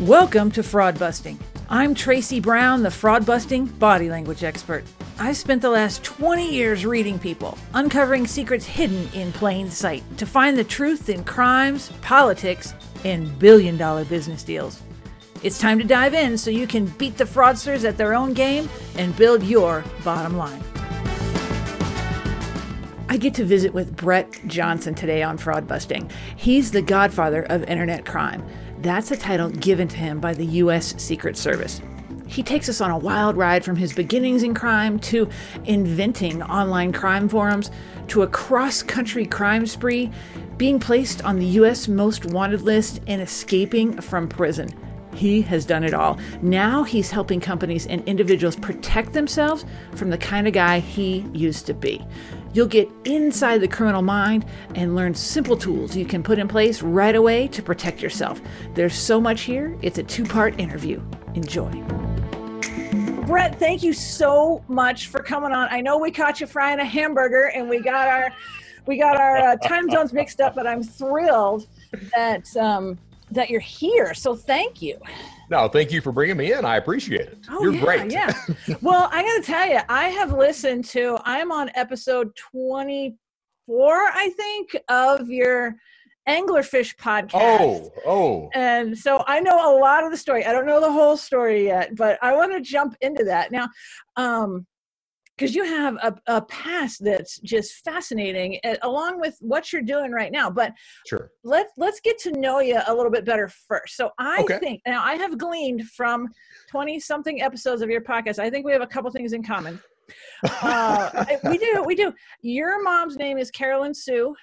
Welcome to Fraud Busting. I'm Tracy Brown, the fraud busting body language expert. I've spent the last 20 years reading people, uncovering secrets hidden in plain sight to find the truth in crimes, politics, and billion dollar business deals. It's time to dive in so you can beat the fraudsters at their own game and build your bottom line. I get to visit with Brett Johnson today on Fraud Busting. He's the godfather of internet crime. That's a title given to him by the U.S. Secret Service. He takes us on a wild ride from his beginnings in crime to inventing online crime forums to a cross country crime spree, being placed on the U.S. most wanted list, and escaping from prison. He has done it all. Now he's helping companies and individuals protect themselves from the kind of guy he used to be. You'll get inside the criminal mind and learn simple tools you can put in place right away to protect yourself. There's so much here, it's a two part interview. Enjoy. Brett, thank you so much for coming on. I know we caught you frying a hamburger and we got our we got our uh, time zones mixed up, but I'm thrilled that um, that you're here. So thank you. No, thank you for bringing me in. I appreciate it. Oh, You're yeah, great. Yeah. well, I got to tell you, I have listened to, I'm on episode 24, I think, of your Anglerfish podcast. oh, oh. And so I know a lot of the story. I don't know the whole story yet, but I want to jump into that. Now, um, because you have a, a past that's just fascinating uh, along with what you're doing right now but Sure. let's let's get to know you a little bit better first so i Okay. think now i have gleaned from 20 something episodes of your podcast i think we have a couple things in common uh, we do we do your mom's name is carolyn sue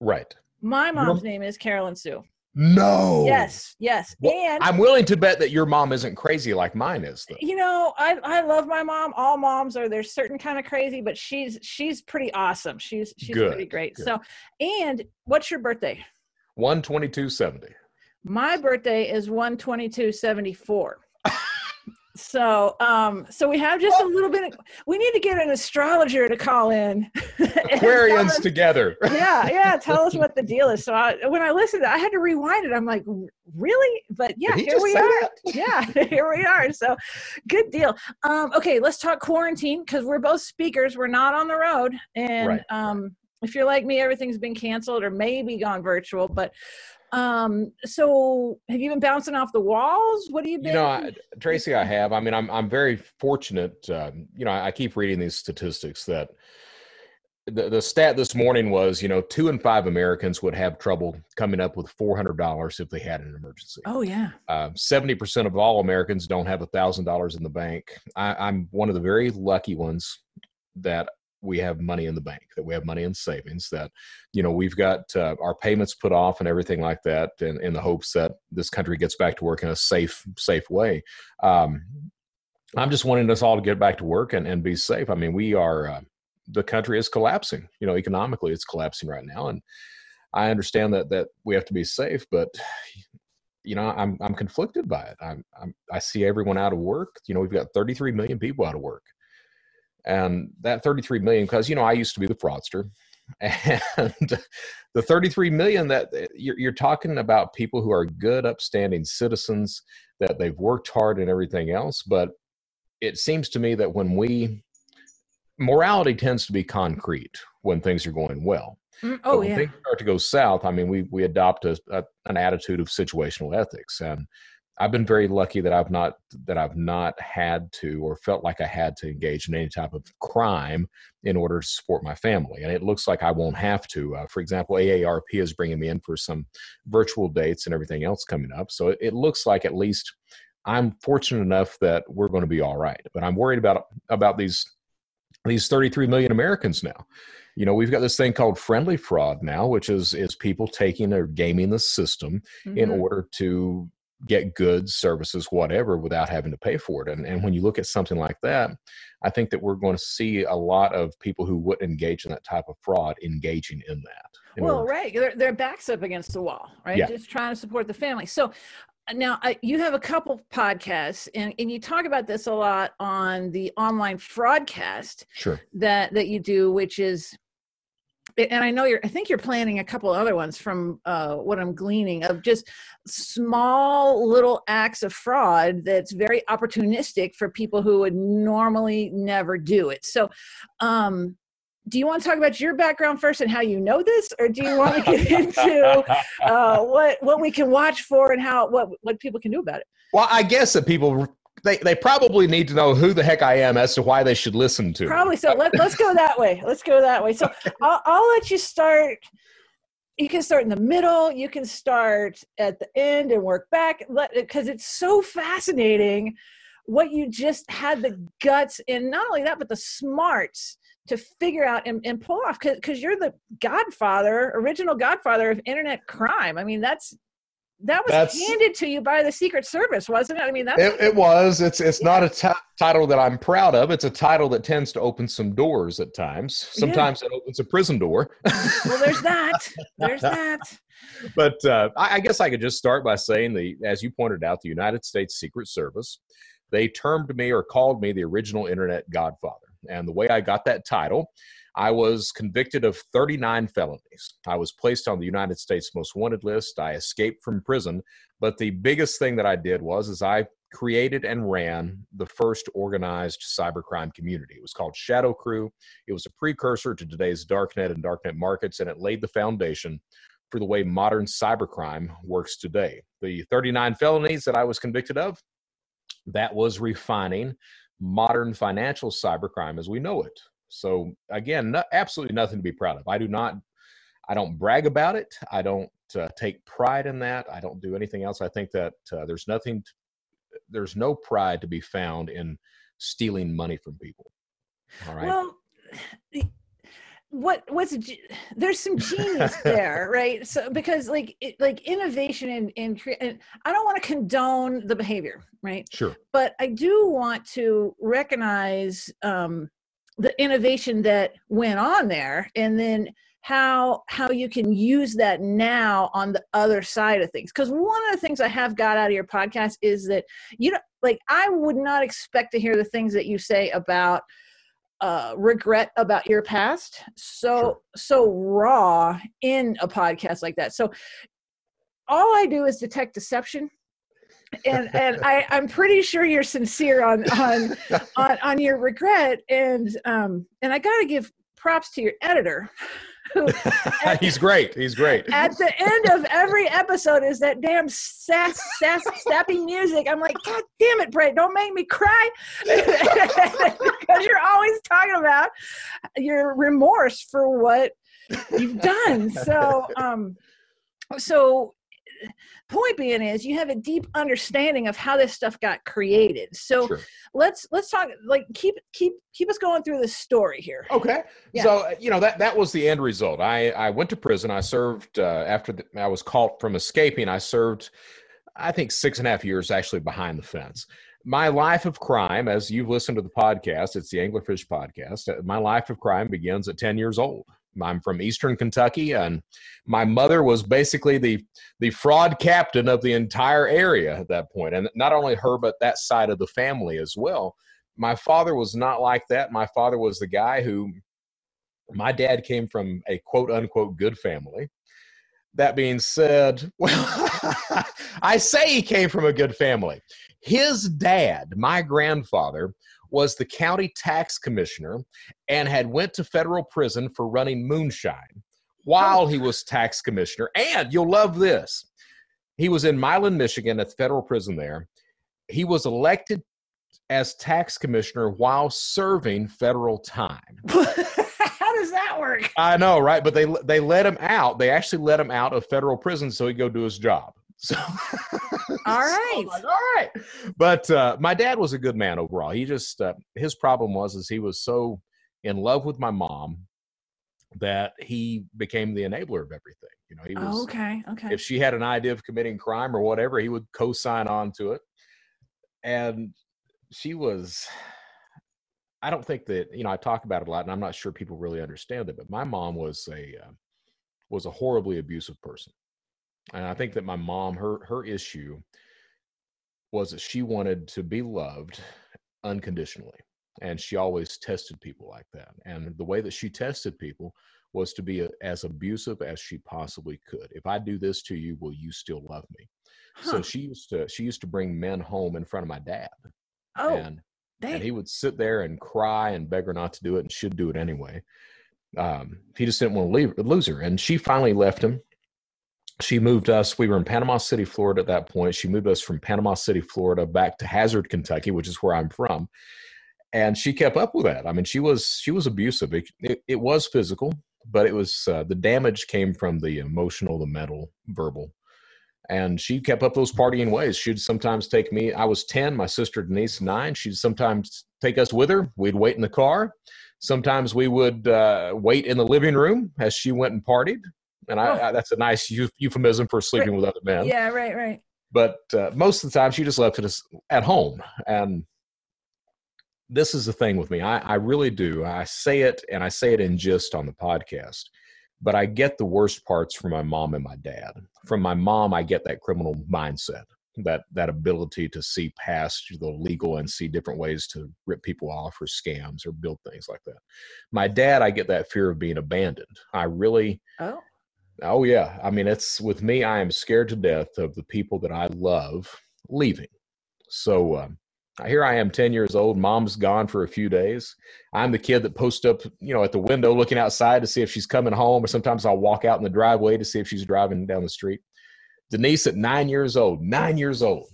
right. my mom- mom's name is carolyn sue No. yes yes Well, and I'm willing to bet that your mom isn't crazy like mine is, though. you know I, I love my mom all moms are there's certain kind of crazy but she's she's pretty awesome she's she's Good, pretty great good. so and what's your birthday 12270. my birthday is 12274 so um so we have just a little bit we need to get an astrologer to call in. Aquarians us- together. yeah yeah tell us what the deal is. So I, when i listened i had to rewind it. I'm like really? But yeah he here we are. that? yeah here we are. So good deal. Um okay let's talk quarantine because we're both speakers. We're not on the road. And Right, um if you're like me everything's been canceled or maybe gone virtual but um so have you been bouncing off the walls what do you been You know, I, Tracy, I have. I mean, I'm I'm very fortunate. Um, you know, I, I keep reading these statistics that the the stat this morning was, you know, two in five Americans would have trouble coming up with four hundred dollars if they had an emergency. oh yeah Uh, Seventy percent of all Americans don't have a thousand dollars in the bank. I, I'm one of the very lucky ones that we have money in the bank, that we have money in savings, that you know we've got uh, our payments put off and everything like that, in, in the hopes that this country gets back to work in a safe, safe way. Um, I'm just wanting us all to get back to work and, and be safe. I mean, we are uh, the country is collapsing. You know, economically, it's collapsing right now, and I understand that that we have to be safe, but you know, I'm I'm conflicted by it. I'm, I'm I see everyone out of work. You know, we've got 33 million people out of work, and that 33 million, because you know, I used to be the fraudster, and the 33 million that uh, you're, you're talking about people who are good, upstanding citizens that they've worked hard and everything else, but it seems to me that when we morality tends to be concrete when things are going well. Mm, oh when yeah. things start to go south, I mean, we we adopt a, a an attitude of situational ethics, and I've been very lucky that I've not that I've not had to or felt like I had to engage in any type of crime in order to support my family, and it looks like I won't have to. Uh, for example, AARP is bringing me in for some virtual dates and everything else coming up, so it, it looks like at least I'm fortunate enough that we're going to be all right. But I'm worried about about these these 33 million Americans now you know we've got this thing called friendly fraud now which is is people taking or gaming the system in Mhm. order to get goods services whatever without having to pay for it. And, and when you look at something like that i think that we're going to see a lot of people who wouldn't engage in that type of fraud engaging in that in well order- right their, their backs up against the wall right? Yeah. just trying to support the family. So uh, now I, you have a couple podcasts and, and you talk about this a lot on the online fraudcast sure. that that you do which is and I know you're I think you're planning a couple other ones from uh, what I'm gleaning of just small little acts of fraud that's very opportunistic for people who would normally never do it. So um do you want to talk about your background first and how you know this or do you want to get into uh, what what we can watch for and how what what people can do about it well i guess that people they, they probably need to know who the heck I am as to why they should listen to. Probably so. Let, let's go that way. Let's go that way. So I'll, I'll let you start. You can start in the middle. You can start at the end and work back because it's so fascinating what you just had the guts and not only that, but the smarts to figure out and, and pull off because you're the godfather, original godfather of internet crime. I mean, that's that was That's, handed to you by the Secret Service, wasn't it? I mean, that's it, it was. It's it's yeah. not a t- title that I'm proud of. It's a title that tends to open some doors at times. Sometimes yeah. it opens a prison door. well, there's that. There's that. But uh, I, I guess I could just start by saying the, as you pointed out, the United States Secret Service, they termed me or called me the original Internet Godfather, and the way I got that title I was convicted of 39 felonies. I was placed on the United States Most Wanted list. I escaped from prison, but the biggest thing that I did was is I created and ran the first organized cybercrime community. It was called Shadow Crew. It was a precursor to today's darknet and darknet markets, and it laid the foundation for the way modern cybercrime works today. The 39 felonies that I was convicted of, that was refining modern financial cybercrime as we know it. So again, no, absolutely nothing to be proud of. I do not, I don't brag about it. I don't uh, take pride in that. I don't do anything else. I think that uh, there's nothing, there's no pride to be found in stealing money from people. All right. Well, what what's there's some genius there right so because like it, like innovation and, and and i don't want to condone the behavior right sure but i do want to recognize um the innovation that went on there and then how how you can use that now on the other side of things because one of the things i have got out of your podcast is that you know like i would not expect to hear the things that you say about uh, regret about your past so sure. so raw in a podcast like that so all i do is detect deception and and I, I'm pretty sure you're sincere on on on, on your regret and um and I gotta give props to your editor. Who, at, He's great. He's great. At the end of every episode is that damn sass, sass, sappy music. I'm like, God damn it, Brett, don't make me cry. because you're always talking about your remorse for what you've done. So um so point being is you have a deep understanding of how this stuff got created. So sure. let's let's talk like keep keep keep us going through the story here. Okay. Yeah. so uh, you know that that was the end result. I i went to prison. I served uh, after the, i was caught from escaping. I served i think six and a half years actually behind the fence. My life of crime as you've listened to the podcast it's the anglerfish podcast uh, my life of crime begins at 10 years old I'm from Eastern Kentucky, and my mother was basically the the fraud captain of the entire area at that point, and not only her, but that side of the family as well. My father was not like that. My father was the guy who, my dad came from a quote unquote good family. That being said, well, I say he came from a good family. His dad, my grandfather, was the county tax commissioner and had went to federal prison for running moonshine while he was tax commissioner. And you'll love this. He was in Milan, Michigan at the federal prison there. He was elected as tax commissioner while serving federal time. How does that work? I know, right? But they they let him out. They actually let him out of federal prison so he go do his job. So, all right, so like, all right. But uh, my dad was a good man overall. He just uh, his problem was is he was so in love with my mom that he became the enabler of everything. You know, he was oh, okay. Okay. If she had an idea of committing crime or whatever, he would co-sign on to it. And she was. I don't think that you know I talk about it a lot, and I'm not sure people really understand it. But my mom was a uh, was a horribly abusive person and I think that my mom, her her issue was that she wanted to be loved unconditionally, and she always tested people like that. And the way that she tested people was to be a, as abusive as she possibly could. If I do this to you, will you still love me? Huh. So she used to she used to bring men home in front of my dad. Oh, and, and he would sit there and cry and beg her not to do it, and she'd do it anyway. Um, he just didn't want to leave, lose her, and she finally left him. She moved us. We were in Panama City, Florida at that point. She moved us from Panama City, Florida, back to Hazard, Kentucky, which is where I'm from and she kept up with that. I mean, she was she was abusive. It, it, it was physical, but it was uh, the damage came from the emotional, the mental, verbal, and she kept up those partying ways. She'd sometimes take me. I was ten, my sister Denise nine. She'd sometimes take us with her. We'd wait in the car. Sometimes we would uh, wait in the living room as she went and partied. And I, oh. I that's a nice euphemism for sleeping right. with other men. Yeah, right, right. But uh, most of the time, she just left us at home, and this is the thing with me. I, I really do. I say it and I say it in just on the podcast, but I get the worst parts from my mom and my dad. From my mom, I get that criminal mindset, that that ability to see past the legal and see different ways to rip people off or scams or build things like that. My dad, I get that fear of being abandoned. I really. Oh. Oh yeah. I mean, it's with me. I am scared to death of the people that I love leaving. So. Um, here I am 10 years old. Mom's gone for a few days. I'm the kid that posts up, you know, at the window looking outside to see if she's coming home, or sometimes I'll walk out in the driveway to see if she's driving down the street. Denise at nine years old, nine years old.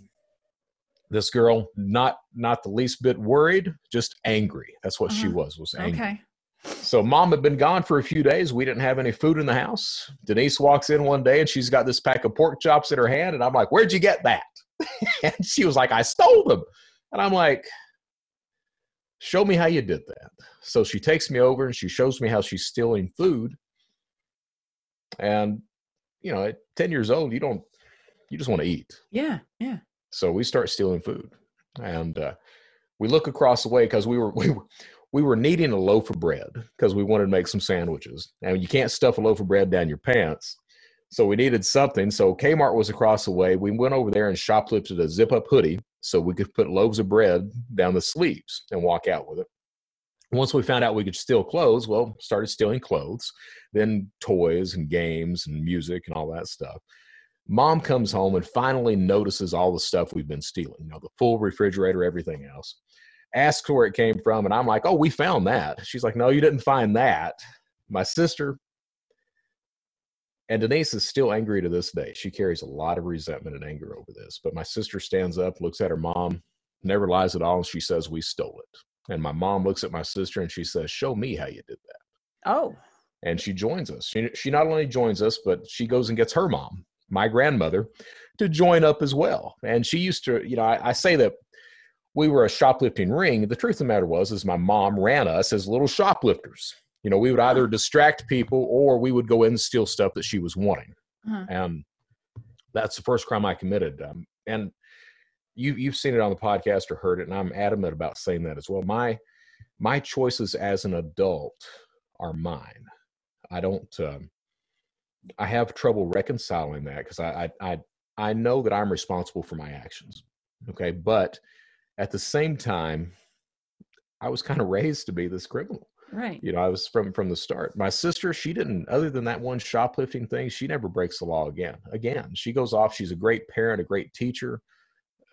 This girl, not not the least bit worried, just angry. That's what uh-huh. she was, was angry. Okay. So mom had been gone for a few days. We didn't have any food in the house. Denise walks in one day and she's got this pack of pork chops in her hand, and I'm like, Where'd you get that? and she was like, I stole them. And I'm like, show me how you did that. So she takes me over and she shows me how she's stealing food. And, you know, at 10 years old, you don't, you just want to eat. Yeah. Yeah. So we start stealing food. And uh, we look across the way because we were, we were, we were needing a loaf of bread because we wanted to make some sandwiches. And you can't stuff a loaf of bread down your pants. So we needed something. So Kmart was across the way. We went over there and shoplifted a zip up hoodie so we could put loaves of bread down the sleeves and walk out with it. Once we found out we could steal clothes, well, started stealing clothes, then toys and games and music and all that stuff. Mom comes home and finally notices all the stuff we've been stealing, you know, the full refrigerator, everything else. Asks where it came from, and I'm like, oh, we found that. She's like, no, you didn't find that. My sister and Denise is still angry to this day. She carries a lot of resentment and anger over this. But my sister stands up, looks at her mom, never lies at all, and she says, We stole it. And my mom looks at my sister and she says, Show me how you did that. Oh. And she joins us. She, she not only joins us, but she goes and gets her mom, my grandmother, to join up as well. And she used to, you know, I, I say that we were a shoplifting ring. The truth of the matter was, is my mom ran us as little shoplifters. You know we would either distract people or we would go in and steal stuff that she was wanting. Uh-huh. and that's the first crime i committed um, and you you've seen it on the podcast or heard it and i'm adamant about saying that as well. My my choices as an adult are mine. I don't um, i have trouble reconciling that because I, I i i know that i'm responsible for my actions okay? But at the same time i was kind of raised to be this criminal Right. You know, I was from from the start. My sister, she didn't other than that one shoplifting thing, she never breaks the law again. Again, she goes off, she's a great parent, a great teacher.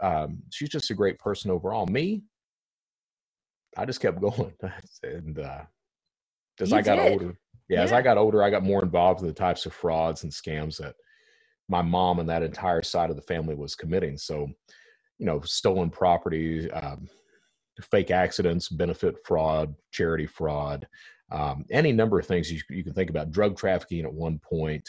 Um, she's just a great person overall. Me, I just kept going. and uh as you I got did. older, yeah, yeah, as I got older, I got more involved in the types of frauds and scams that my mom and that entire side of the family was committing. So, you know, stolen property, um, fake accidents, benefit fraud, charity fraud, um, any number of things you, you, can think about. Drug trafficking at one point,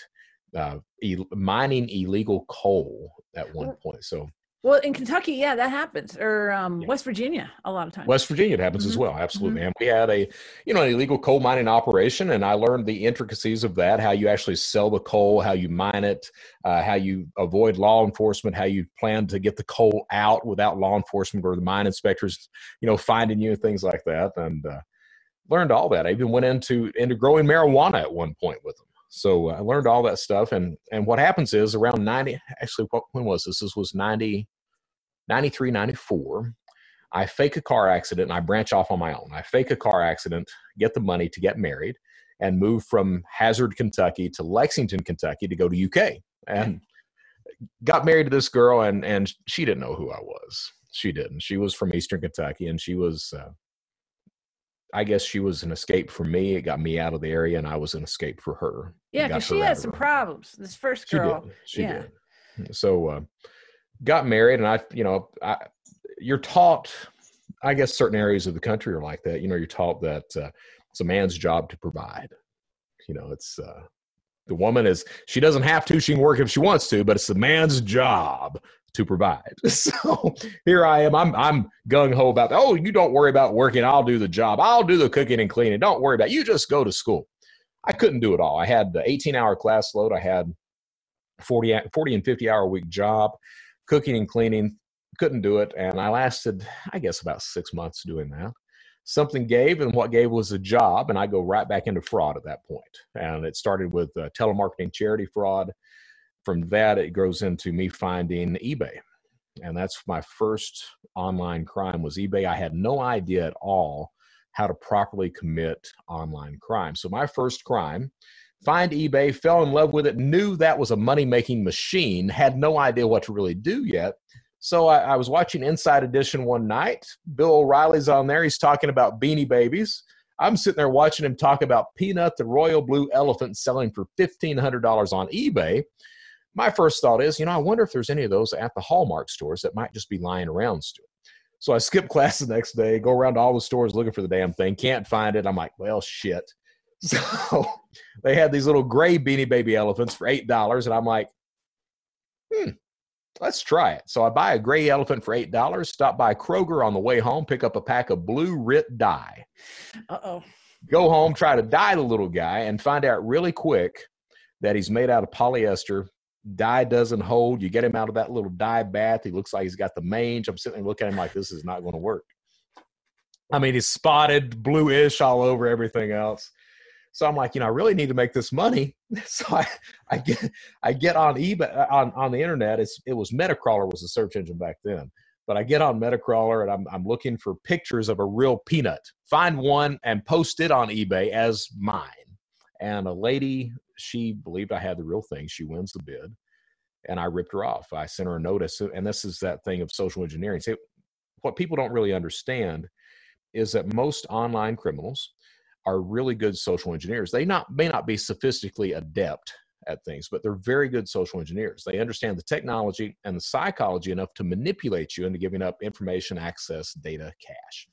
uh, e- mining illegal coal at one point. So well, in Kentucky, yeah, that happens, or um, yeah. West Virginia, a lot of times. West Virginia, it happens mm-hmm. as well, absolutely. Mm-hmm. And we had a, you know, an illegal coal mining operation, and I learned the intricacies of that: how you actually sell the coal, how you mine it, uh, how you avoid law enforcement, how you plan to get the coal out without law enforcement or the mine inspectors, you know, finding you, and things like that, and uh, learned all that. I even went into into growing marijuana at one point with them. So uh, I learned all that stuff, and and what happens is around ninety. Actually, what, when was this? This was ninety 93, 94, I fake a car accident and I branch off on my own. I fake a car accident, get the money to get married. and move from Hazard, Kentucky to Lexington, Kentucky to go to UK. And got married to this girl, and, and she didn't know who I was. She didn't. She was from Eastern Kentucky, and she was, uh, I guess she was an escape for me. It got me out of the area, and I was an escape for her. Yeah, because she had some problems. This first girl. She did. She yeah. did. So, uh, got married, and I, you know, I, you're taught I guess certain areas of the country are like that. You know, you're taught that uh, it's a man's job to provide. You know, it's uh, the woman is she doesn't have to. She can work if she wants to, but it's the man's job to provide. So here I am. I'm I'm gung ho about. Oh, you don't worry about working. I'll do the job. I'll do the cooking and cleaning. Don't worry about. It. You just go to school. I couldn't do it all. I had the 18 hour class load. I had 40 40 and 50 hour week job, cooking and cleaning, couldn't do it. And I lasted, I guess, about six months doing that. Something gave, and what gave was a job, and I go right back into fraud at that point. And it started with uh, telemarketing charity fraud. From that, it grows into me finding eBay, and that's my first online crime was eBay. I had no idea at all how to properly commit online crime. So my first crime, find eBay, fell in love with it, knew that was a money making machine, had no idea what to really do yet. So I, I, was watching Inside Edition one night. Bill O'Reilly's on there. He's talking about beanie babies. I'm sitting there watching him talk about Peanut, the royal blue elephant, selling for $1,500 on eBay. My first thought is, you know, I wonder if there's any of those at the Hallmark stores that might just be lying around still. So I skip class the next day, go around to all the stores looking for the damn thing, can't find it. I'm like, well, shit. So they had these little gray beanie baby elephants for $8. And I'm like, hmm, let's try it. So I buy a gray elephant for eight dollars. Stop by Kroger on the way home, pick up a pack of blue RIT dye. Uh oh. Go home, try to dye the little guy, and find out really quick that he's made out of polyester. Dye doesn't hold. You get him out of that little dye bath. He looks like he's got the mange. I'm sitting there looking at him like this is not going to work. I mean, he's spotted, bluish all over everything else. So I'm like, you know, I really need to make this money. So I, I get I get on eBay uh, on, on the internet. It's it was Metacrawler was the search engine back then. But I get on Metacrawler and I'm I'm looking for pictures of a real peanut. Find one and post it on eBay as mine. And a lady, she believed I had the real thing. She wins the bid. And I ripped her off. I sent her a notice. And this is that thing of social engineering. See, what people don't really understand is that most online criminals are really good social engineers. They not may not be sophisticately adept at things, but they're very good social engineers. They understand the technology and the psychology enough to manipulate you into giving up information, access, data, cash.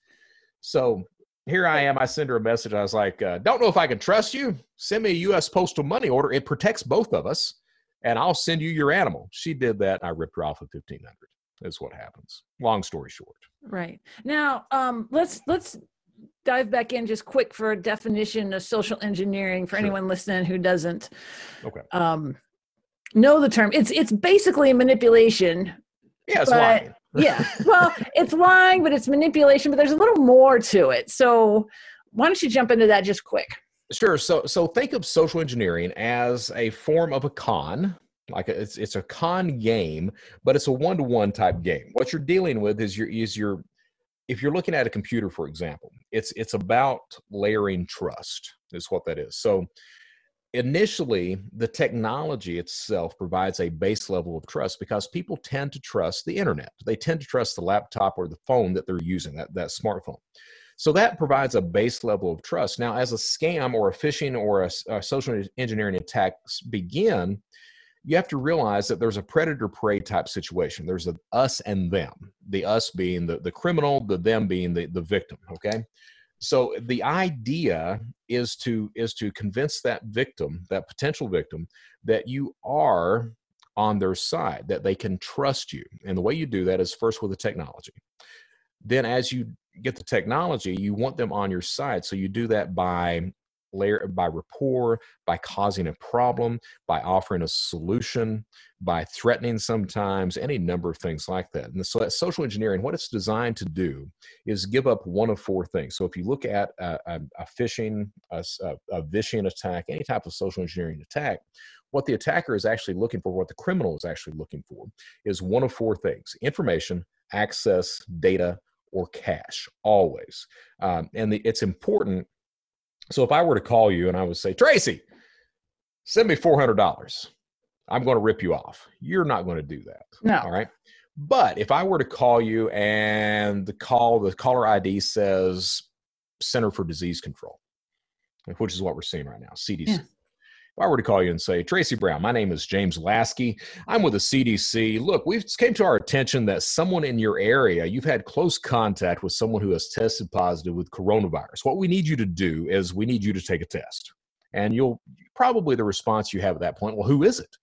So here I am. I send her a message. I was like, uh, "Don't know if I can trust you. Send me a U.S. postal money order. It protects both of us, and I'll send you your animal." She did that. I ripped her off with fifteen hundred. Is what happens. Long story short. Right now, um, let's let's dive back in just quick for a definition of social engineering for sure. anyone listening who doesn't okay. um, know the term. It's it's basically manipulation. Yeah, it's lying. yeah, well, it's lying, but it's manipulation. But there's a little more to it. So why don't you jump into that just quick? Sure. So so think of social engineering as a form of a con. Like a, it's it's a con game, but it's a one to one type game. What you're dealing with is your is your if you're looking at a computer for example it's it's about layering trust is what that is. So initially the technology itself provides a base level of trust because people tend to trust the internet. They tend to trust the laptop or the phone that they're using that, that smartphone. So that provides a base level of trust. Now as a scam or a phishing or a, a social engineering attacks begin you have to realize that there's a predator prey type situation. There's a us and them, the us being the, the criminal, the them being the, the victim. Okay. So the idea is to is to convince that victim, that potential victim, that you are on their side, that they can trust you. And the way you do that is first with the technology. Then as you get the technology, you want them on your side. So you do that by layer by rapport, by causing a problem, by offering a solution, by threatening sometimes, any number of things like that. And so that social engineering, what it's designed to do is give up one of four things. So if you look at a, a, a phishing, a, a vishing attack, any type of social engineering attack, what the attacker is actually looking for, what the criminal is actually looking for, is one of four things information, access, data, or cash, always. Um, and the, it's important So if I were to call you and I would say, Tracy, send me $400, I'm going to rip you off. You're not going to do that. No. All right. But if I were to call you and the call, the caller ID says Center for Disease Control, which is what we're seeing right now, CDC. Yeah. If I were to call you and say, Tracy Brown, my name is James Lasky. I'm with the CDC. Look, we've came to our attention that someone in your area, you've had close contact with someone who has tested positive with coronavirus. What we need you to do is we need you to take a test. And you'll probably the response you have at that point, well, who is it?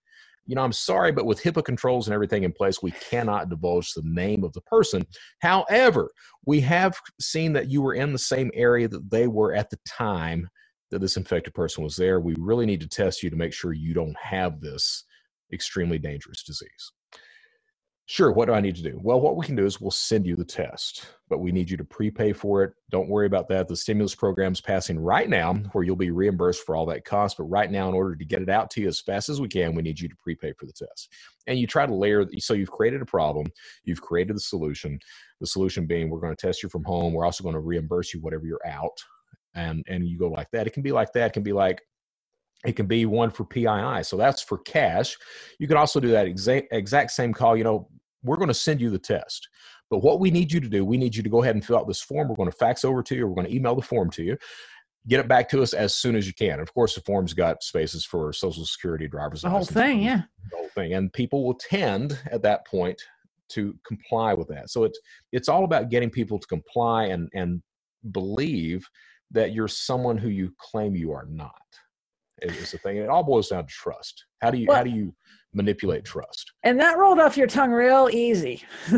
You know, I'm sorry, but with HIPAA controls and everything in place, we cannot divulge the name of the person. However, we have seen that you were in the same area that they were at the time that this infected person was there. We really need to test you to make sure you don't have this extremely dangerous disease. Sure, what do I need to do? Well, what we can do is we'll send you the test, but we need you to prepay for it. Don't worry about that. The stimulus program's passing right now where you'll be reimbursed for all that cost. But right now, in order to get it out to you as fast as we can, we need you to prepay for the test. And you try to layer, so you've created a problem, you've created the solution. The solution being we're going to test you from home. We're also going to reimburse you whatever you're out and and you go like that it can be like that it can be like it can be one for pii so that's for cash. You can also do that exact exact same call you know we're going to send you the test but what we need you to do we need you to go ahead and fill out this form we're going to fax over to you we're going to email the form to you get it back to us as soon as you can of course the form's got spaces for social security drivers the whole thing yeah. the whole thing and people will tend at that point to comply with that so it's it's all about getting people to comply and and believe that you're someone who you claim you are not is the thing. It all boils down to trust. How do you well, how do you manipulate trust? And that rolled off your tongue real easy.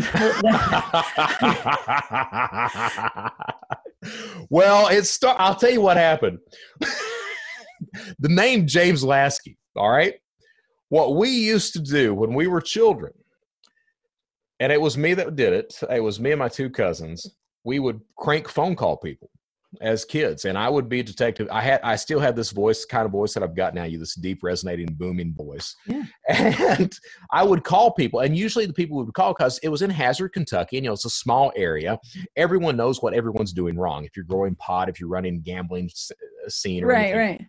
well, it's I'll tell you what happened. the name James Lasky, all right? What we used to do when we were children, and it was me that did it, it was me and my two cousins, we would crank phone call people as kids and i would be a detective i had i still had this voice kind of voice that i've got now you this deep resonating booming voice yeah. and i would call people and usually the people would call because it was in hazard kentucky and you know it's a small area everyone knows what everyone's doing wrong if you're growing pot if you're running gambling uh, scene right anything. right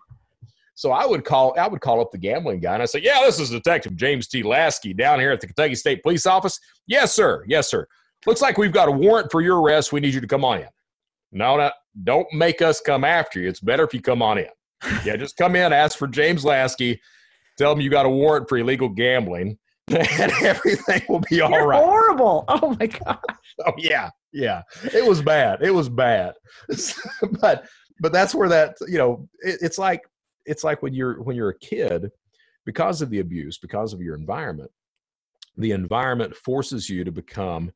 so I would call I would call up the gambling guy and I say, "Yeah, this is Detective James T. Lasky down here at the Kentucky State Police Office. Yes, sir. Yes, sir. Looks like we've got a warrant for your arrest. We need you to come on in." No, no, don't make us come after you. It's better if you come on in. Yeah, just come in, ask for James Lasky, tell him you got a warrant for illegal gambling, and everything will be all You're right. Horrible. Oh my gosh. Oh yeah, yeah. It was bad. It was bad. but but that's where that you know it, it's like it's like when you're when you're a kid because of the abuse because of your environment the environment forces you to become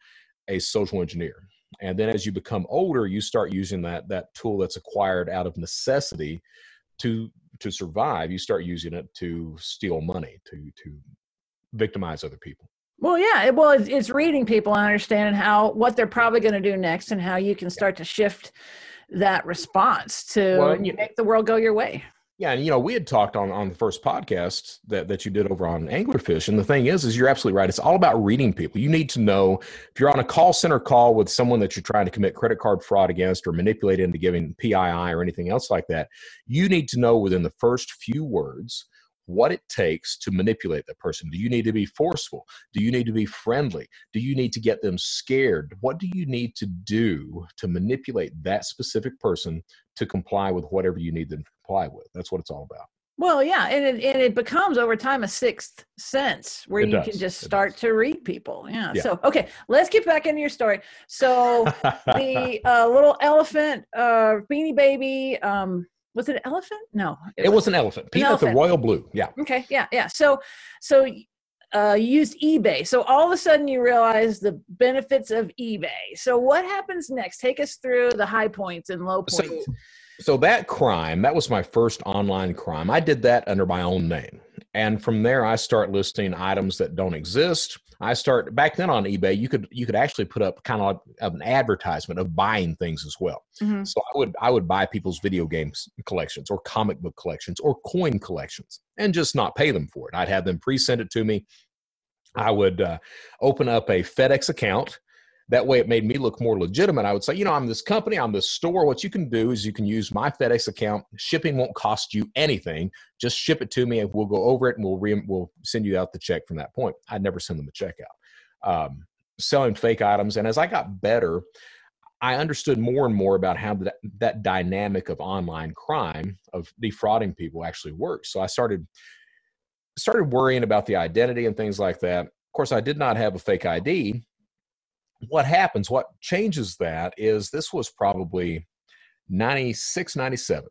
a social engineer and then as you become older you start using that that tool that's acquired out of necessity to to survive. You start using it to steal money to to victimize other people. Well yeah well it's, it's reading people and understanding how what they're probably going to do next and how you can start to shift that response to well, you, make the world go your way yeah, and you know, we had talked on on the first podcast that that you did over on Anglerfish, and the thing is, is you're absolutely right. It's all about reading people. You need to know if you're on a call center call with someone that you're trying to commit credit card fraud against or manipulate into giving PII or anything else like that. You need to know within the first few words what it takes to manipulate that person. Do you need to be forceful? Do you need to be friendly? Do you need to get them scared? What do you need to do to manipulate that specific person to comply with whatever you need them to comply with? That's what it's all about. Well, yeah, and it, and it becomes over time a sixth sense where it you does. can just start to read people. Yeah. yeah. So, okay, let's get back into your story. So, the uh, little elephant, uh, Beanie Baby, um, was it an elephant? No, it, it was, an elephant. Peanut the royal blue. Yeah. Okay. Yeah. Yeah. So, so uh, you used eBay. So all of a sudden you realize the benefits of eBay. So what happens next? Take us through the high points and low points. So, so that crime, that was my first online crime. I did that under my own name. And from there I start listing items that don't exist I start back then on eBay. You could you could actually put up kind of like an advertisement of buying things as well. Mm-hmm. So I would I would buy people's video games collections or comic book collections or coin collections and just not pay them for it. I'd have them pre-send it to me. I would uh, open up a FedEx account. That way, it made me look more legitimate. I would say, you know, I'm this company, I'm this store. What you can do is you can use my FedEx account. Shipping won't cost you anything. Just ship it to me, and we'll go over it, and we'll re- we'll send you out the check from that point. I'd never send them a check out. Um, selling fake items, and as I got better, I understood more and more about how that, that dynamic of online crime of defrauding people actually works. So I started started worrying about the identity and things like that. Of course, I did not have a fake ID, what happens, what changes that is this was probably 96, 97.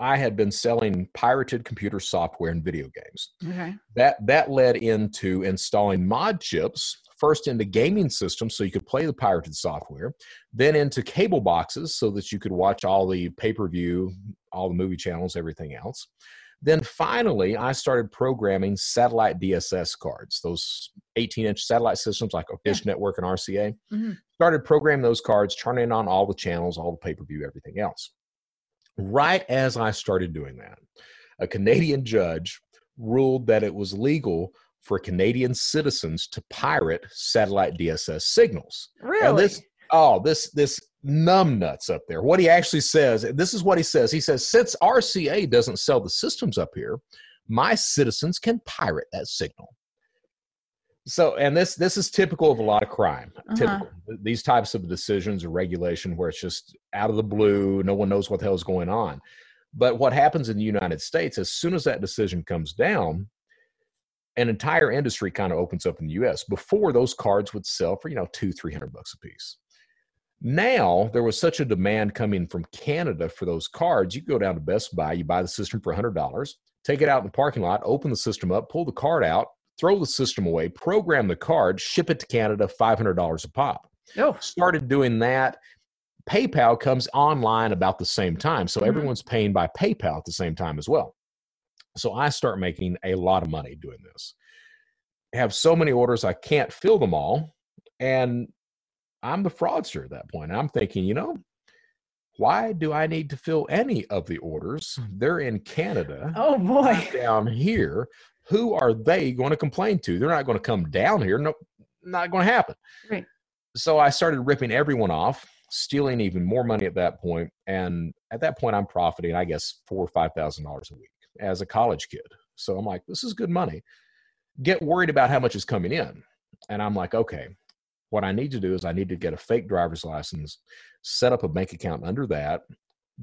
I had been selling pirated computer software and video games. Okay. That that led into installing mod chips first into gaming systems so you could play the pirated software, then into cable boxes so that you could watch all the pay-per-view, all the movie channels, everything else. Then finally, I started programming satellite DSS cards, those 18 inch satellite systems like Dish yeah. Network and RCA. Mm-hmm. Started programming those cards, turning on all the channels, all the pay per view, everything else. Right as I started doing that, a Canadian judge ruled that it was legal for Canadian citizens to pirate satellite DSS signals. Really? And this, oh, this this numbnuts up there. What he actually says, this is what he says. He says, since RCA doesn't sell the systems up here, my citizens can pirate that signal. So, and this this is typical of a lot of crime. Uh-huh. Typical these types of decisions or regulation where it's just out of the blue, no one knows what the hell is going on. But what happens in the United States, as soon as that decision comes down, an entire industry kind of opens up in the U.S. Before those cards would sell for you know two, three hundred bucks a piece. Now there was such a demand coming from Canada for those cards. You go down to Best Buy, you buy the system for $100, take it out in the parking lot, open the system up, pull the card out, throw the system away, program the card, ship it to Canada, $500 a pop. Oh. Started doing that. PayPal comes online about the same time. So mm-hmm. everyone's paying by PayPal at the same time as well. So I start making a lot of money doing this. I have so many orders, I can't fill them all. And I'm the fraudster at that point. I'm thinking, you know, why do I need to fill any of the orders? Mm. They're in Canada. Oh boy. Down here. Who are they going to complain to? They're not going to come down here. No, not going to happen. Right. So I started ripping everyone off, stealing even more money at that point. And at that point, I'm profiting, I guess, four or five thousand dollars a week as a college kid. So I'm like, this is good money. Get worried about how much is coming in. And I'm like, okay, what I need to do is I need to get a fake driver's license, set up a bank account under that,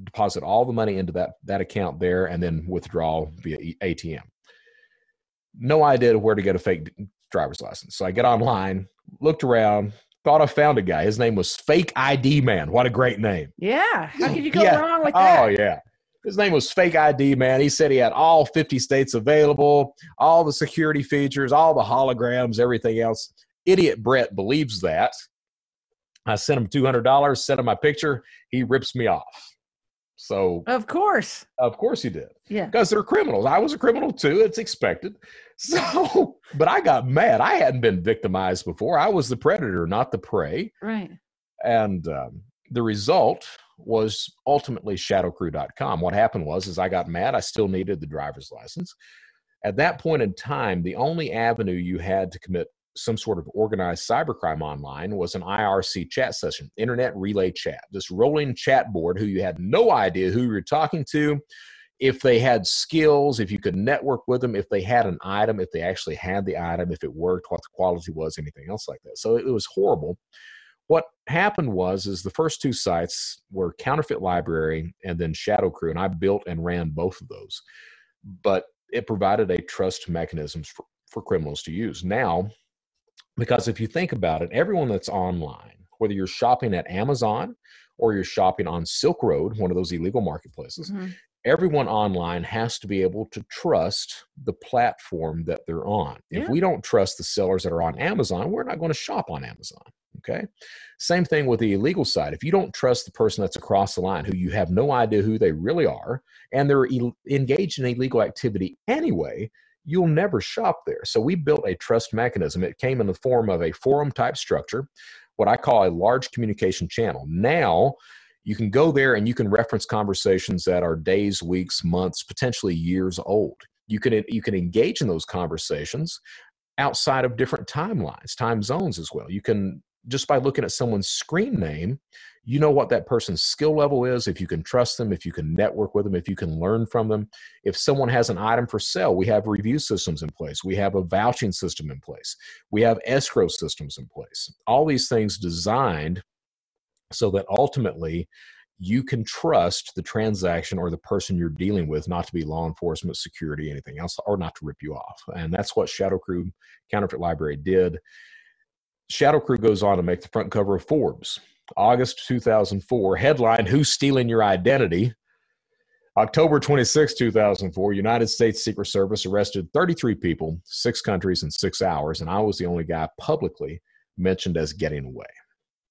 deposit all the money into that that account there, and then withdraw via ATM. No idea where to get a fake driver's license. So I get online, looked around, thought I found a guy. His name was Fake ID Man. What a great name. Yeah. How could you go yeah. wrong with oh, that? Oh, yeah. His name was Fake ID Man. He said he had all 50 states available, all the security features, all the holograms, everything else idiot Brett believes that. I sent him $200, sent him my picture. He rips me off. So, of course, of course he did. Yeah. Because they're criminals. I was a criminal too. It's expected. So, but I got mad. I hadn't been victimized before. I was the predator, not the prey. Right. And um, the result was ultimately shadowcrew.com. What happened was, is I got mad. I still needed the driver's license. At that point in time, the only avenue you had to commit some sort of organized cybercrime online was an IRC chat session, internet relay chat, this rolling chat board who you had no idea who you were talking to, if they had skills, if you could network with them, if they had an item, if they actually had the item, if it worked, what the quality was, anything else like that. So it was horrible. What happened was is the first two sites were Counterfeit Library and then Shadow Crew, and I built and ran both of those. But it provided a trust mechanisms for, for criminals to use. Now because if you think about it, everyone that's online, whether you're shopping at Amazon or you're shopping on Silk Road, one of those illegal marketplaces, mm-hmm. everyone online has to be able to trust the platform that they're on. Yeah. If we don't trust the sellers that are on Amazon, we're not going to shop on Amazon. Okay. Same thing with the illegal side. If you don't trust the person that's across the line, who you have no idea who they really are, and they're e- engaged in illegal activity anyway, you'll never shop there. So we built a trust mechanism. It came in the form of a forum type structure, what I call a large communication channel. Now, you can go there and you can reference conversations that are days, weeks, months, potentially years old. You can you can engage in those conversations outside of different timelines, time zones as well. You can just by looking at someone's screen name, you know what that person's skill level is, if you can trust them, if you can network with them, if you can learn from them. If someone has an item for sale, we have review systems in place, we have a vouching system in place, we have escrow systems in place. All these things designed so that ultimately you can trust the transaction or the person you're dealing with not to be law enforcement, security, anything else, or not to rip you off. And that's what Shadow Crew Counterfeit Library did. Shadow Crew goes on to make the front cover of Forbes. August 2004, headline Who's Stealing Your Identity? October 26, 2004, United States Secret Service arrested 33 people, six countries in six hours, and I was the only guy publicly mentioned as getting away.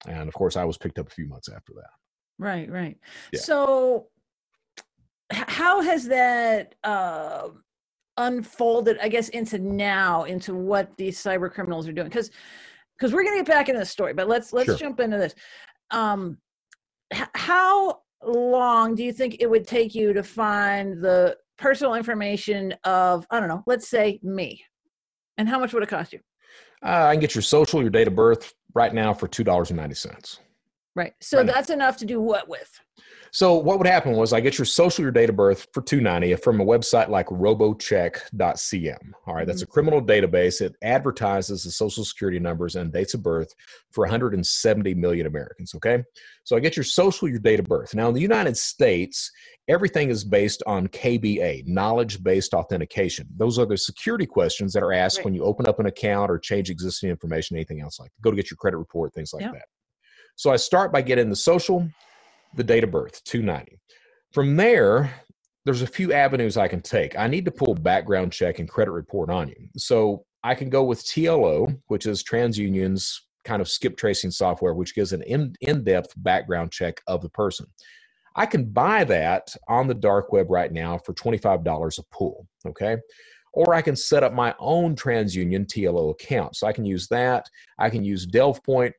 And of course, I was picked up a few months after that. Right, right. Yeah. So, how has that uh, unfolded? I guess into now, into what these cyber criminals are doing? Because because we're going to get back into the story, but let's let's sure. jump into this. Um, h- how long do you think it would take you to find the personal information of I don't know, let's say me, and how much would it cost you? Uh, I can get your social, your date of birth right now for two dollars and ninety cents. Right. So right that's now. enough to do what with? So what would happen was I get your social, your date of birth for 290 from a website like robocheck.cm. All right, that's a mm-hmm. criminal database. It advertises the social security numbers and dates of birth for 170 million Americans. Okay. So I get your social, your date of birth. Now in the United States, everything is based on KBA, knowledge based authentication. Those are the security questions that are asked right. when you open up an account or change existing information, anything else like that. Go to get your credit report, things like yep. that. So I start by getting the social, the date of birth, 290. From there, there's a few avenues I can take. I need to pull background check and credit report on you. So I can go with TLO, which is TransUnion's kind of skip tracing software, which gives an in depth background check of the person. I can buy that on the dark web right now for $25 a pull. Okay. Or I can set up my own TransUnion TLO account. So I can use that. I can use DelvePoint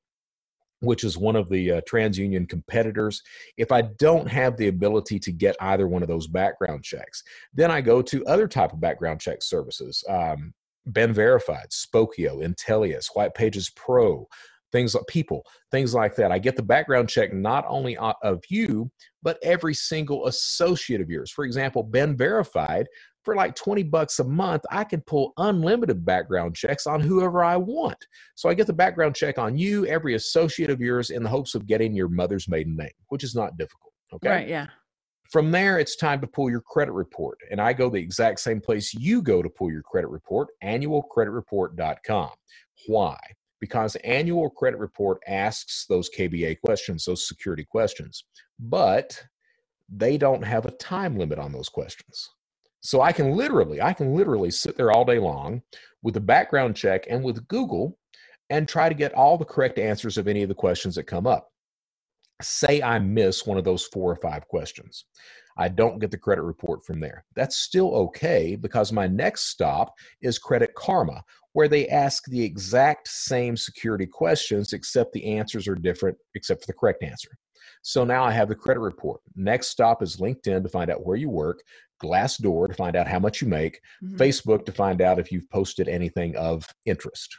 which is one of the uh, TransUnion competitors. If I don't have the ability to get either one of those background checks, then I go to other type of background check services. Um, BeenVerified, Spokeo, Intelius, White Pages Pro, things like people, things like that. I get the background check not only of you, but every single associate of yours. For example, BeenVerified for like 20 bucks a month, I can pull unlimited background checks on whoever I want. So I get the background check on you, every associate of yours, in the hopes of getting your mother's maiden name, which is not difficult. Okay. Right. Yeah. From there, it's time to pull your credit report. And I go the exact same place you go to pull your credit report, annualcreditreport.com. Why? Because annual credit report asks those KBA questions, those security questions, but they don't have a time limit on those questions. So I can literally, I can literally sit there all day long with a background check and with Google and try to get all the correct answers of any of the questions that come up. Say I miss one of those four or five questions. I don't get the credit report from there. That's still okay because my next stop is Credit Karma, where they ask the exact same security questions, except the answers are different, except for the correct answer. So now I have the credit report. Next stop is LinkedIn to find out where you work. Glassdoor to find out how much you make, mm-hmm. Facebook to find out if you've posted anything of interest.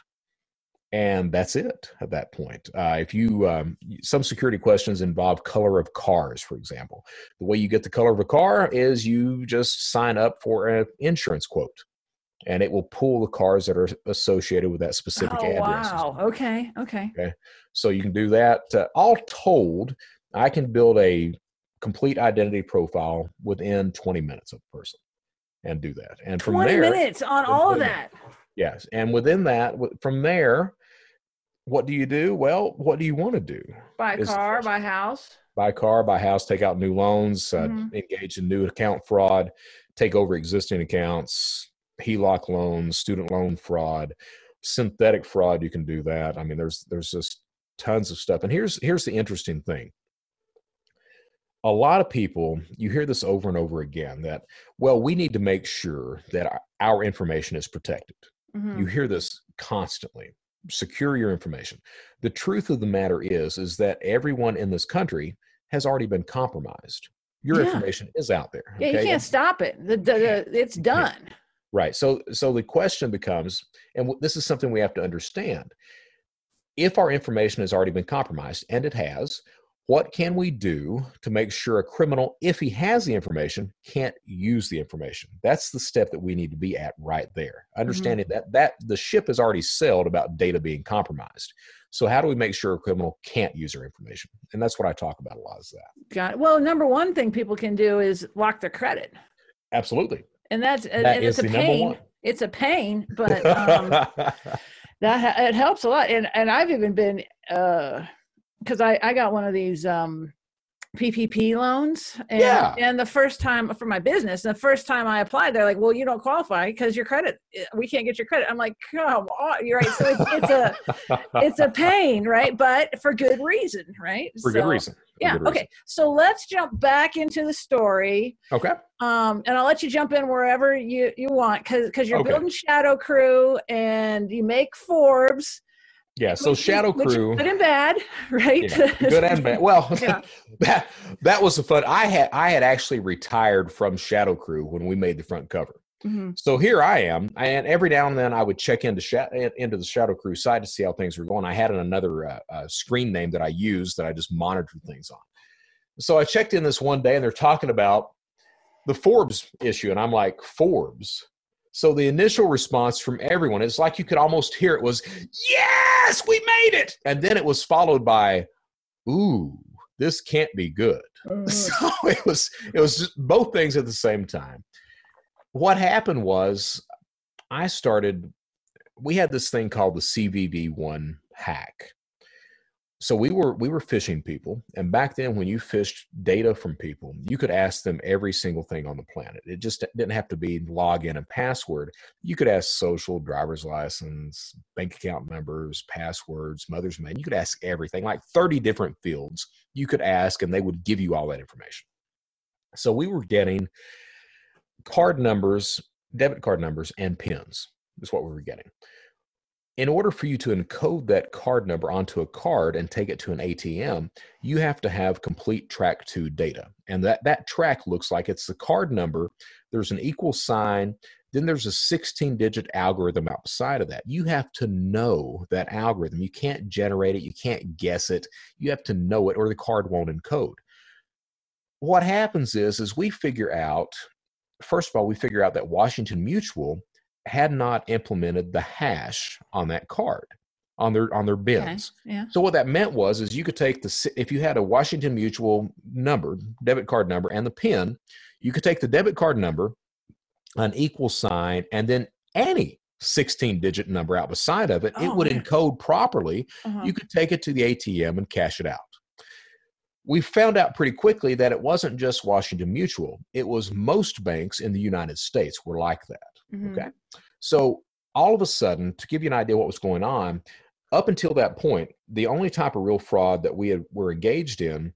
And that's it at that point. Uh, if you, um, some security questions involve color of cars, for example. The way you get the color of a car is you just sign up for an insurance quote and it will pull the cars that are associated with that specific oh, address. Wow. Okay. Okay. Okay. So you can do that. Uh, all told, I can build a complete identity profile within 20 minutes of a person and do that. And from 20 there, minutes on all of that. Yes. And within that, from there, what do you do? Well, what do you want to do? Buy a car, buy a house. Buy a car, buy a house, take out new loans, uh, mm-hmm. engage in new account fraud, take over existing accounts, HELOC loans, student loan fraud, synthetic fraud. You can do that. I mean, there's there's just tons of stuff. And here's here's the interesting thing a lot of people you hear this over and over again that well we need to make sure that our, information is protected. Mm-hmm. you hear this constantly. Secure your information. The truth of the matter is is that everyone in this country has already been compromised. Your yeah. information is out there yeah you can't stop it. The, the, the, it's done. Right. So so the question becomes and this is something we have to understand. If our information has already been compromised, and it has, what can we do to make sure a criminal, if he has the information, can't use the information? That's the step that we need to be at right there. Understanding mm-hmm. that that the ship has already sailed about data being compromised. So how do we make sure a criminal can't use our information? And that's what I talk about a lot. Is that? Got it. Well, number one thing people can do is lock their credit. Absolutely. And that's that and it's a pain. It's a pain, but um, that it helps a lot. And and I've even been. Uh, because I, I got one of these um, PPP loans. And, yeah. and the first time for my business, the first time I applied, they're like, well, you don't qualify because your credit, eh, we can't get your credit. I'm like, come on. You're right. So it's, it's a, it's a pain, right? But for good reason, right? For so, good reason. For yeah. Good okay. So let's jump back into the story. Okay. Um, and I'll let you jump in wherever you, you want because because you're okay. building Shadow Crew and you make Forbes yeah, so Shadow Crew, good and bad, right? Yeah, good and bad. Well, yeah. that that was the fun. I had I had actually retired from Shadow Crew when we made the front cover. Mm-hmm. So here I am, and every now and then I would check into sh- into the Shadow Crew side to see how things were going. I had another uh, uh, screen name that I used that I just monitored things on. So I checked in this one day, and they're talking about the Forbes issue, and I'm like, Forbes. So the initial response from everyone, it's like you could almost hear it was, yes, we made it. And then it was followed by, ooh, this can't be good. Mm. So it was it was just both things at the same time. What happened was I started we had this thing called the CVV1 hack so we were we were phishing people and back then when you phished data from people you could ask them every single thing on the planet. It just didn't have to be login and password. You could ask social driver's license bank account numbers passwords mother's name. You could ask everything like 30 different fields you could ask and they would give you all that information. So we were getting card numbers debit card numbers and pins is what we were getting in order for you to encode that card number onto a card and take it to an ATM, you have to have complete track two data. And that, that track looks like it's the card number, there's an equal sign, then there's a 16 digit algorithm outside of that. You have to know that algorithm. You can't generate it, you can't guess it. You have to know it or the card won't encode. What happens is is we figure out first of all we figure out that Washington Mutual had not implemented the hash on that card on their on their bins. Okay. Yeah. So what that meant was is you could take the if you had a Washington Mutual number, debit card number and the PIN, you could take the debit card number, an equal sign and then any 16 digit number out beside of it, oh, it would man. encode properly. Uh-huh. You could take it to the ATM and cash it out. We found out pretty quickly that it wasn't just Washington Mutual. It was most banks in the United States were like that. Mm-hmm. Okay. So all of a sudden, to give you an idea what was going on, up until that point, the only type of real fraud that we had, were engaged in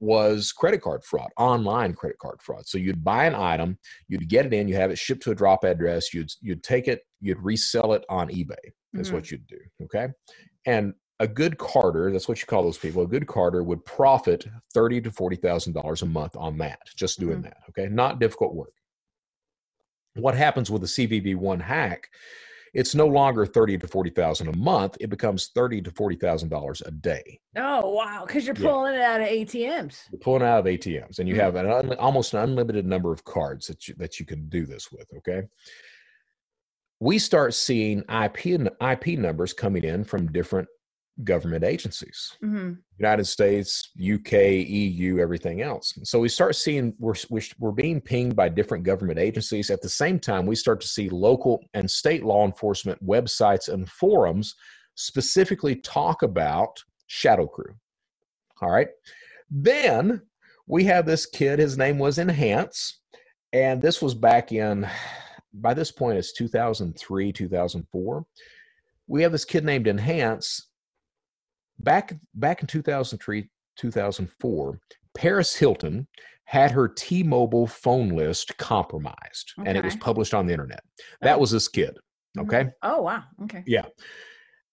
was credit card fraud, online credit card fraud. So you'd buy an item, you'd get it in, you have it shipped to a drop address, you'd you'd take it, you'd resell it on eBay. Is mm-hmm. what you'd do. Okay. And a good carter, that's what you call those people, a good carter would profit thirty to forty thousand dollars a month on that, just doing mm-hmm. that. Okay. Not difficult work what happens with a CVV1 hack? It's no longer thirty to forty thousand a month. It becomes thirty to forty thousand dollars a day. Oh wow! Because you're pulling yeah. it out of ATMs. You're pulling out of ATMs, and you mm-hmm. have an un- almost an unlimited number of cards that you that you can do this with. Okay. We start seeing IP IP numbers coming in from different government agencies. Mm-hmm. united states uk eu everything else. So we start seeing we're, we're being pinged by different government agencies. At the same time we start to see local and state law enforcement websites and forums specifically talk about shadow crew. All right? Then we have this kid his name was enhance and this was back in by this point it's 2003 2004 we have this kid named enhance back back in 2003 2004 paris hilton had her t-mobile phone list compromised okay. and it was published on the internet that oh. was this kid mm-hmm. okay oh wow okay yeah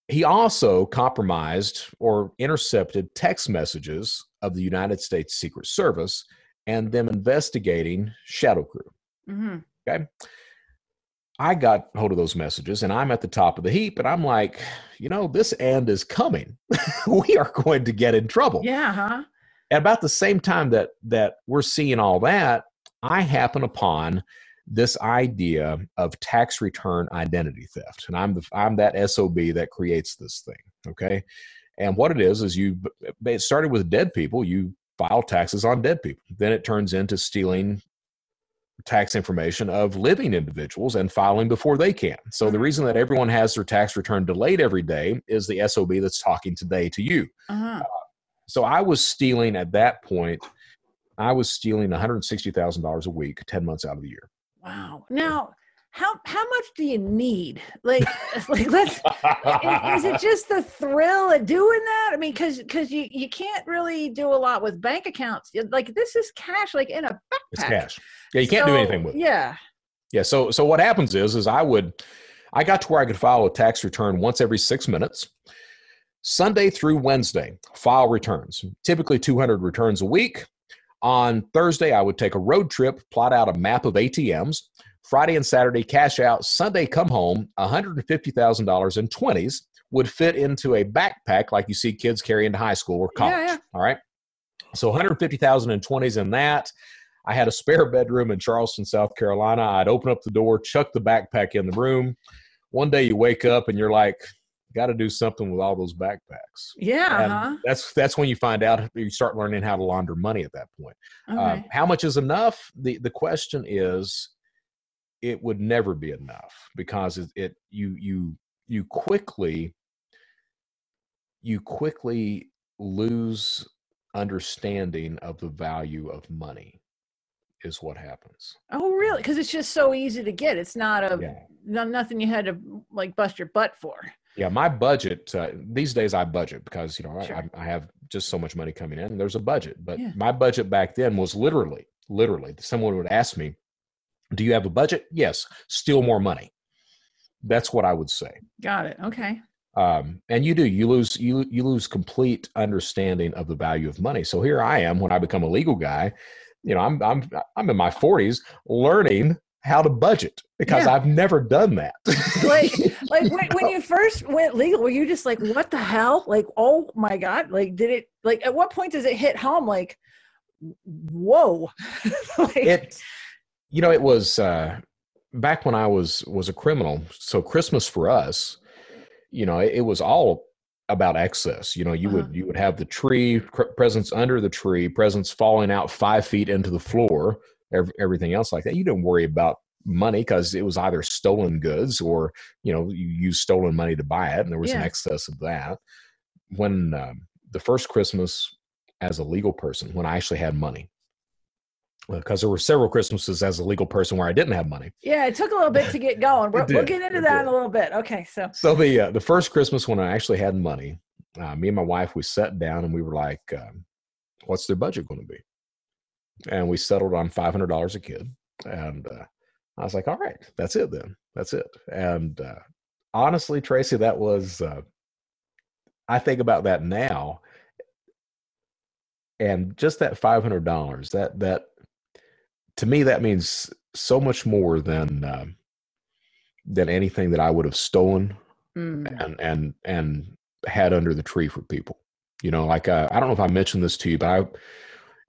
he also compromised or intercepted text messages of the united states secret service and them investigating shadow crew mm-hmm. okay I got hold of those messages and I'm at the top of the heap and I'm like, you know, this end is coming. we are going to get in trouble. Yeah, huh? At about the same time that that we're seeing all that, I happen upon this idea of tax return identity theft. And I'm the I'm that SOB that creates this thing. Okay. And what it is is you it started with dead people, you file taxes on dead people. Then it turns into stealing tax information of living individuals and filing before they can. So the mm-hmm. reason that everyone has their tax return delayed every day is the SOB that's talking today to you. Uh-huh. Uh, so I was stealing at that point, I was stealing $160,000 a week, 10 months out of the year. Wow. Now, how how much do you need? Like like let's is, is, it just the thrill of doing that? I mean because because you you can't really do a lot with bank accounts. Like this is cash like in a backpack. it's cash. Yeah you can't so, do anything with it. yeah. Yeah so so what happens is is i would i got to where i could file a tax return once every six minutes. Sunday through wednesday file returns typically 200 returns a week. On thursday i would take a road trip plot out a map of atms Friday and Saturday cash out, Sunday come home, $150,000 in 20s would fit into a backpack like you see kids carry into high school or college. Yeah, yeah. All right. So 150,000 in 20s in that. I had a spare bedroom in Charleston, South Carolina. I'd open up the door, chuck the backpack in the room. One day you wake up and you're like, got to do something with all those backpacks. Yeah, uh-huh. that's that's when you find out you start learning how to launder money at that point. Okay. Uh, how much is enough? the The question is, it would never be enough because it, it you you you quickly you quickly lose understanding of the value of money is what happens oh really because it's just so easy to get it's not a yeah. no, nothing you had to like bust your butt for yeah my budget uh, these days i budget because you know sure. I, I, have just so much money coming in and there's a budget but yeah. my budget back then was literally literally someone would ask me do you have a budget? Yes. Steal more money. That's what I would say. Got it. Okay. Um, and you do you lose you you lose complete understanding of the value of money. So here I am when I become a legal guy. You know, I'm I'm I'm in my 40s learning how to budget because yeah. I've never done that. like, like when, when, you first went legal, were you just like, what the hell? Like, oh my God. Like, did it, like, at what point does it hit home? Like, whoa. like, it, you know, it was uh, back when I was was a criminal. So Christmas for us, you know, it, it was all about excess. You know, you uh-huh. would you would have the tree presents under the tree, presents falling out five feet into the floor, every, everything else like that. You didn't worry about money because it was either stolen goods or you know you used stolen money to buy it, and there was yeah. an excess of that. When um, the first Christmas as a legal person, when I actually had money, because there were several Christmases as a legal person where I didn't have money. Yeah, it took a little bit to get going. we will get into it that did. in a little bit. Okay, so so the uh, the first Christmas when I actually had money, uh, me and my wife we sat down and we were like, um, "What's their budget going to be?" And we settled on five hundred dollars a kid, and uh, I was like, "All right, that's it then. That's it." And uh, honestly, Tracy, that was. Uh, I think about that now, and just that five hundred dollars that that to me that means so much more than uh, than anything that I would have stolen mm. and and and had under the tree for people. You know, like uh, I don't know if I mentioned this to you, but I,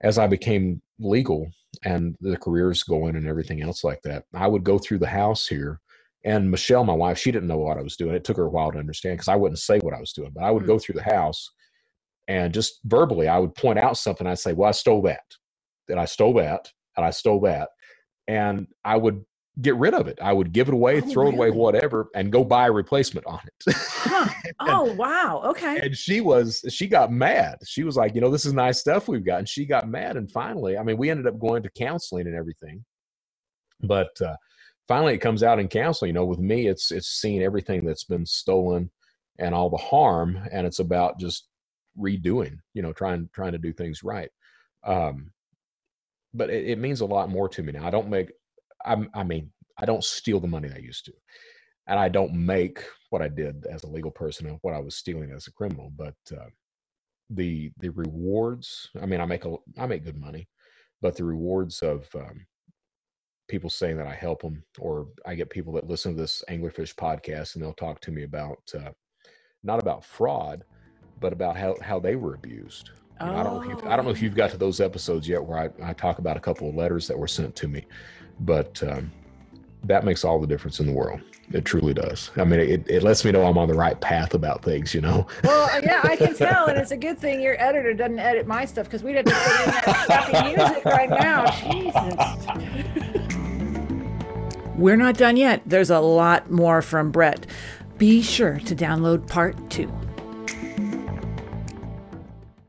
as I became legal and the careers going and everything else like that, I would go through the house here. And Michelle, my wife, she didn't know what I was doing. It took her a while to understand because I wouldn't say what I was doing, but I would mm. go through the house and just verbally, I would point out something. I'd say, "Well, I stole that. That I stole that and I stole that. And I would get rid of it. I would give it away, oh, throw really? it away, whatever, and go buy a replacement on it. huh. Oh, wow. Okay. And she was, she got mad. She was like, you know, this is nice stuff we've got. And she got mad. And finally, I mean, we ended up going to counseling and everything. But uh, finally, it comes out in counseling. You know, with me, it's it's seeing everything that's been stolen and all the harm, and it's about just redoing. You know, trying trying to do things right. Um, but it, it, means a lot more to me now. I don't make, I, I mean, I don't steal the money I used to, and I don't make what I did as a legal person and what I was stealing as a criminal. But uh, the the rewards, I mean, I make a I make good money, but the rewards of um, people saying that I help them, or I get people that listen to this Anglerfish podcast and they'll talk to me about uh, not about fraud, but about how how they were abused. You know, I don't know if you I don't know if you've got to those episodes yet where I, I talk about a couple of letters that were sent to me, but um, that makes all the difference in the world. It truly does. I mean, it, it lets me know I'm on the right path about things, you know? Well, uh, yeah, I can tell. And it's a good thing your editor doesn't edit my stuff because we'd have to put in that crappy music right now. Jesus. We're not done yet. There's a lot more from Brett. Be sure to download part two.